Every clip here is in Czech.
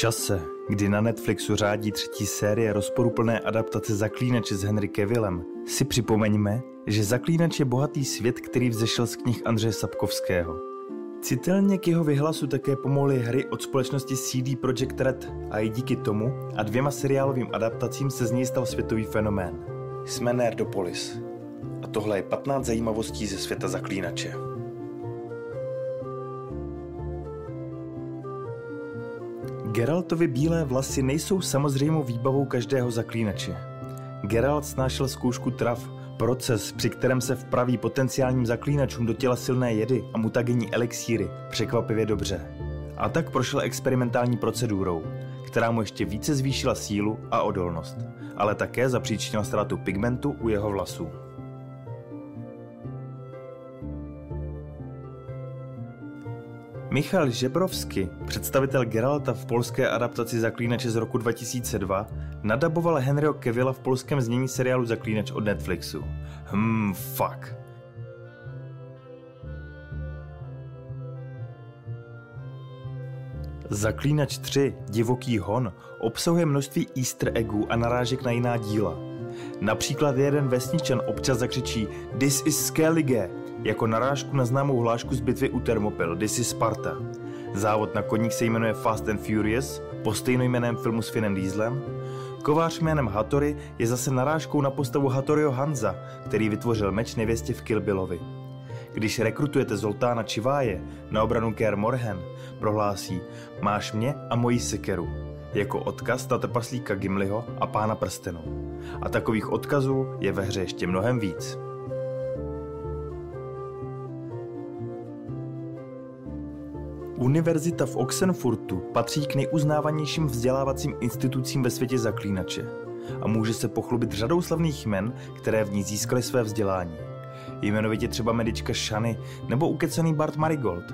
čase, kdy na Netflixu řádí třetí série rozporuplné adaptace Zaklínače s Henry Kevillem, si připomeňme, že Zaklínač je bohatý svět, který vzešel z knih Andřeje Sapkovského. Citelně k jeho vyhlasu také pomohly hry od společnosti CD Projekt Red a i díky tomu a dvěma seriálovým adaptacím se z něj stal světový fenomén. Jsme Nerdopolis a tohle je 15 zajímavostí ze světa Zaklínače. Geraltovi bílé vlasy nejsou samozřejmou výbavou každého zaklínače. Geralt snášel zkoušku trav, proces, při kterém se vpraví potenciálním zaklínačům do těla silné jedy a mutagenní elixíry, překvapivě dobře. A tak prošel experimentální procedurou, která mu ještě více zvýšila sílu a odolnost, ale také zapříčinila ztrátu pigmentu u jeho vlasů. Michal Žebrovsky, představitel Geralta v polské adaptaci Zaklínače z roku 2002, nadaboval Henryho Kevilla v polském znění seriálu Zaklínač od Netflixu. Hmm, fuck. Zaklínač 3, Divoký hon, obsahuje množství easter eggů a narážek na jiná díla. Například jeden vesničan občas zakřičí This is Skellige, jako narážku na známou hlášku z bitvy u Thermopyl This is Sparta. Závod na koních se jmenuje Fast and Furious, po stejnojmeném filmu s Finem Dieslem. Kovář jménem Hattori je zase narážkou na postavu Hattoriho Hanza, který vytvořil meč nevěstě v Kill Billovi. Když rekrutujete Zoltána Čiváje na obranu Ker Morhen, prohlásí Máš mě a moji sekeru, jako odkaz na trpaslíka Gimliho a pána prstenu. A takových odkazů je ve hře ještě mnohem víc. Univerzita v Oxenfurtu patří k nejuznávanějším vzdělávacím institucím ve světě zaklínače a může se pochlubit řadou slavných jmen, které v ní získaly své vzdělání. Jmenovitě třeba medička Shany nebo ukecený Bart Marigold.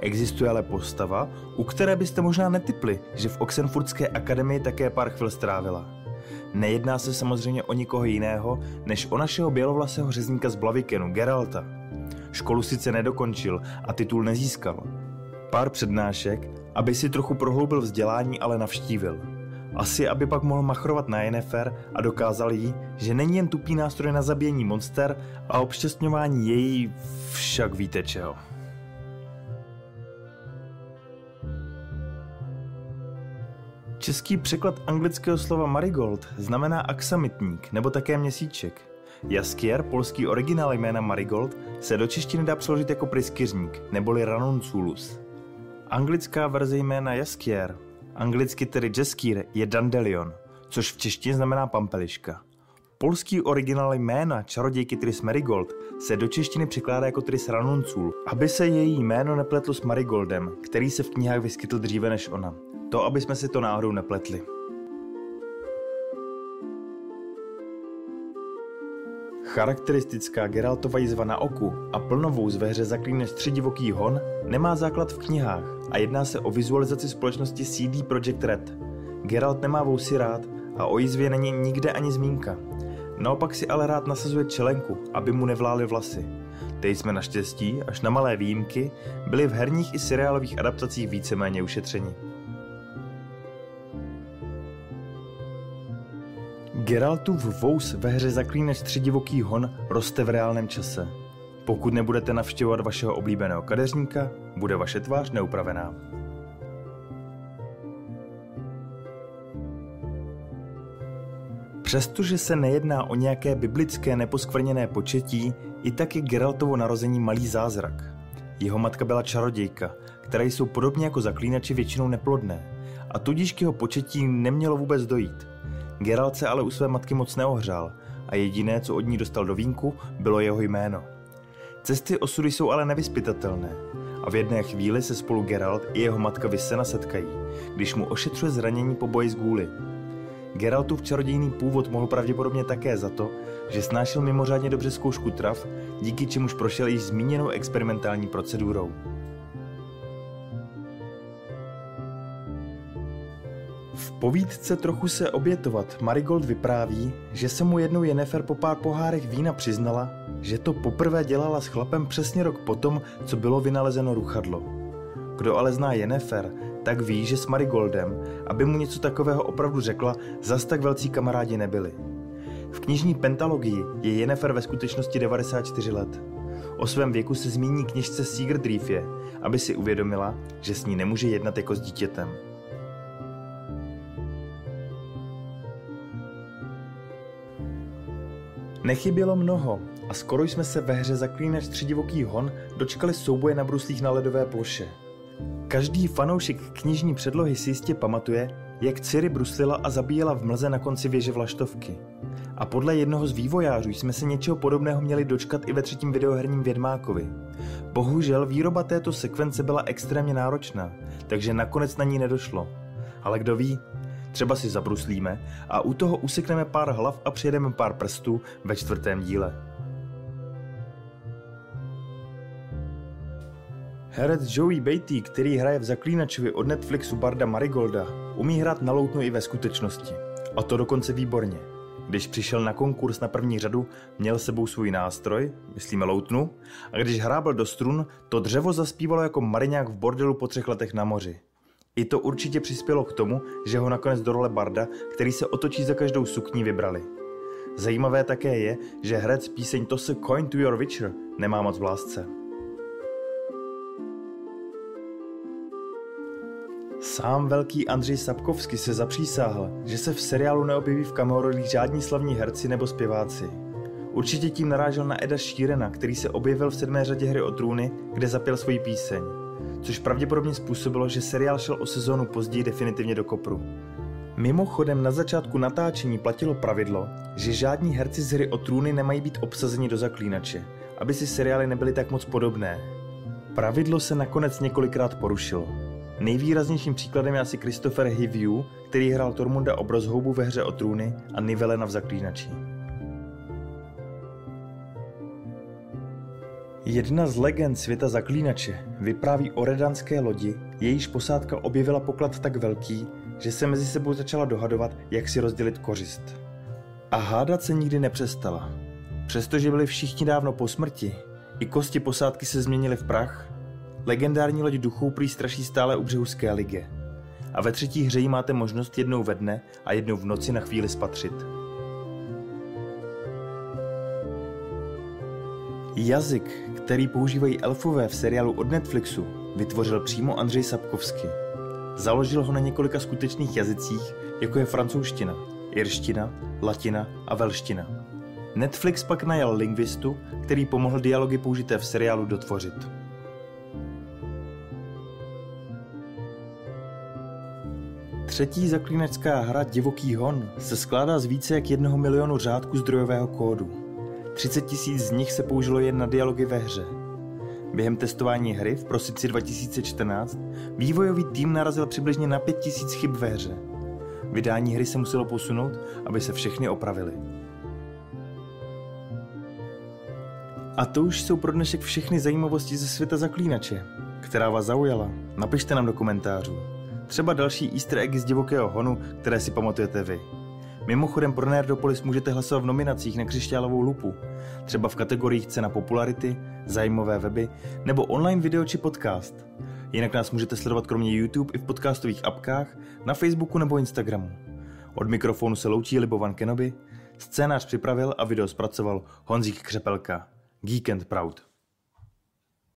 Existuje ale postava, u které byste možná netypli, že v Oxenfurtské akademii také pár chvil strávila. Nejedná se samozřejmě o nikoho jiného, než o našeho bělovlasého řezníka z Blavikenu, Geralta. Školu sice nedokončil a titul nezískal, pár přednášek, aby si trochu prohloubil vzdělání, ale navštívil. Asi, aby pak mohl machrovat na Yennefer a dokázal jí, že není jen tupý nástroj na zabíjení monster a obšťastňování její však víte čeho. Český překlad anglického slova marigold znamená aksamitník nebo také měsíček. Jaskier, polský originál jména marigold, se do češtiny dá přeložit jako pryskyřník neboli ranunculus. Anglická verze jména Jaskier, anglicky tedy Jaskier, je Dandelion, což v češtině znamená pampeliška. Polský originál jména čarodějky Tris Marigold se do češtiny překládá jako Tris Ranuncul, aby se její jméno nepletlo s Marigoldem, který se v knihách vyskytl dříve než ona. To, aby jsme si to náhodou nepletli. Charakteristická Geraltova jizva na oku a plnovou ve hře Zaklínač tři divoký hon nemá základ v knihách a jedná se o vizualizaci společnosti CD Projekt Red. Geralt nemá vousy rád a o jizvě není nikde ani zmínka. Naopak si ale rád nasazuje čelenku, aby mu nevlály vlasy. Teď jsme naštěstí, až na malé výjimky, byli v herních i seriálových adaptacích víceméně ušetřeni. Geraltův vous ve hře Zaklínač tři divoký hon roste v reálném čase. Pokud nebudete navštěvovat vašeho oblíbeného kadeřníka, bude vaše tvář neupravená. Přestože se nejedná o nějaké biblické neposkvrněné početí, i tak je Geraltovo narození malý zázrak. Jeho matka byla čarodějka, které jsou podobně jako zaklínači většinou neplodné, a tudíž k jeho početí nemělo vůbec dojít – Geralt se ale u své matky moc neohřál a jediné, co od ní dostal do vínku, bylo jeho jméno. Cesty osudy jsou ale nevyspytatelné a v jedné chvíli se spolu Geralt i jeho matka Vysena setkají, když mu ošetřuje zranění po boji s gůly. Geraltův čarodějný původ mohl pravděpodobně také za to, že snášel mimořádně dobře zkoušku trav, díky čemuž prošel již zmíněnou experimentální procedurou. V povídce Trochu se obětovat Marigold vypráví, že se mu jednou Jennifer po pár pohárech vína přiznala, že to poprvé dělala s chlapem přesně rok potom, co bylo vynalezeno ruchadlo. Kdo ale zná Jennifer, tak ví, že s Marigoldem, aby mu něco takového opravdu řekla, zas tak velcí kamarádi nebyli. V knižní pentalogii je Jennifer ve skutečnosti 94 let. O svém věku se zmíní knižce Seeger Driefje, aby si uvědomila, že s ní nemůže jednat jako s dítětem. Nechybělo mnoho a skoro jsme se ve hře Zaklínač tři divoký hon dočkali souboje na bruslích na ledové ploše. Každý fanoušek knižní předlohy si jistě pamatuje, jak Ciri bruslila a zabíjela v mlze na konci věže vlaštovky. A podle jednoho z vývojářů jsme se něčeho podobného měli dočkat i ve třetím videoherním Vědmákovi. Bohužel výroba této sekvence byla extrémně náročná, takže nakonec na ní nedošlo. Ale kdo ví, třeba si zabruslíme a u toho usekneme pár hlav a přijedeme pár prstů ve čtvrtém díle. Herec Joey Beatty, který hraje v Zaklínačovi od Netflixu Barda Marigolda, umí hrát na loutnu i ve skutečnosti. A to dokonce výborně. Když přišel na konkurs na první řadu, měl sebou svůj nástroj, myslíme loutnu, a když hrábl do strun, to dřevo zaspívalo jako mariňák v bordelu po třech letech na moři. I to určitě přispělo k tomu, že ho nakonec do role Barda, který se otočí za každou sukní, vybrali. Zajímavé také je, že herec píseň Toss a Coin to Your Witcher nemá moc v lásce. Sám velký Andřej Sapkovsky se zapřísáhl, že se v seriálu neobjeví v kamerolích žádní slavní herci nebo zpěváci. Určitě tím narážel na Eda Šírena, který se objevil v sedmé řadě hry o trůny, kde zapěl svoji píseň. Což pravděpodobně způsobilo, že seriál šel o sezónu později definitivně do kopru. Mimochodem na začátku natáčení platilo pravidlo, že žádní herci z hry o trůny nemají být obsazeni do zaklínače, aby si seriály nebyly tak moc podobné. Pravidlo se nakonec několikrát porušilo. Nejvýraznějším příkladem je asi Christopher Hivju, který hrál Tormunda Obrozhoubu ve hře o trůny a Nivelena v Zaklínači. Jedna z legend světa Zaklínače vypráví o redanské lodi, jejíž posádka objevila poklad tak velký, že se mezi sebou začala dohadovat, jak si rozdělit kořist. A hádat se nikdy nepřestala. Přestože byli všichni dávno po smrti, i kosti posádky se změnily v prach Legendární loď duchů prý straší stále u břehu Skellige. A ve třetí hře ji máte možnost jednou ve dne a jednou v noci na chvíli spatřit. Jazyk, který používají elfové v seriálu od Netflixu, vytvořil přímo Andřej Sapkovsky. Založil ho na několika skutečných jazycích, jako je francouzština, irština, latina a velština. Netflix pak najal lingvistu, který pomohl dialogy použité v seriálu dotvořit. Třetí zaklínačská hra Divoký hon se skládá z více jak jednoho milionu řádků zdrojového kódu. 30 tisíc z nich se použilo jen na dialogy ve hře. Během testování hry v prosinci 2014 vývojový tým narazil přibližně na 5000 chyb ve hře. Vydání hry se muselo posunout, aby se všechny opravily. A to už jsou pro dnešek všechny zajímavosti ze světa zaklínače. Která vás zaujala? Napište nám do komentářů. Třeba další easter eggy z divokého honu, které si pamatujete vy. Mimochodem pro Nerdopolis můžete hlasovat v nominacích na křišťálovou lupu, třeba v kategoriích cena popularity, zajímavé weby nebo online video či podcast. Jinak nás můžete sledovat kromě YouTube i v podcastových apkách, na Facebooku nebo Instagramu. Od mikrofonu se loučí Libovan Kenobi, scénář připravil a video zpracoval Honzík Křepelka. Geek and Proud.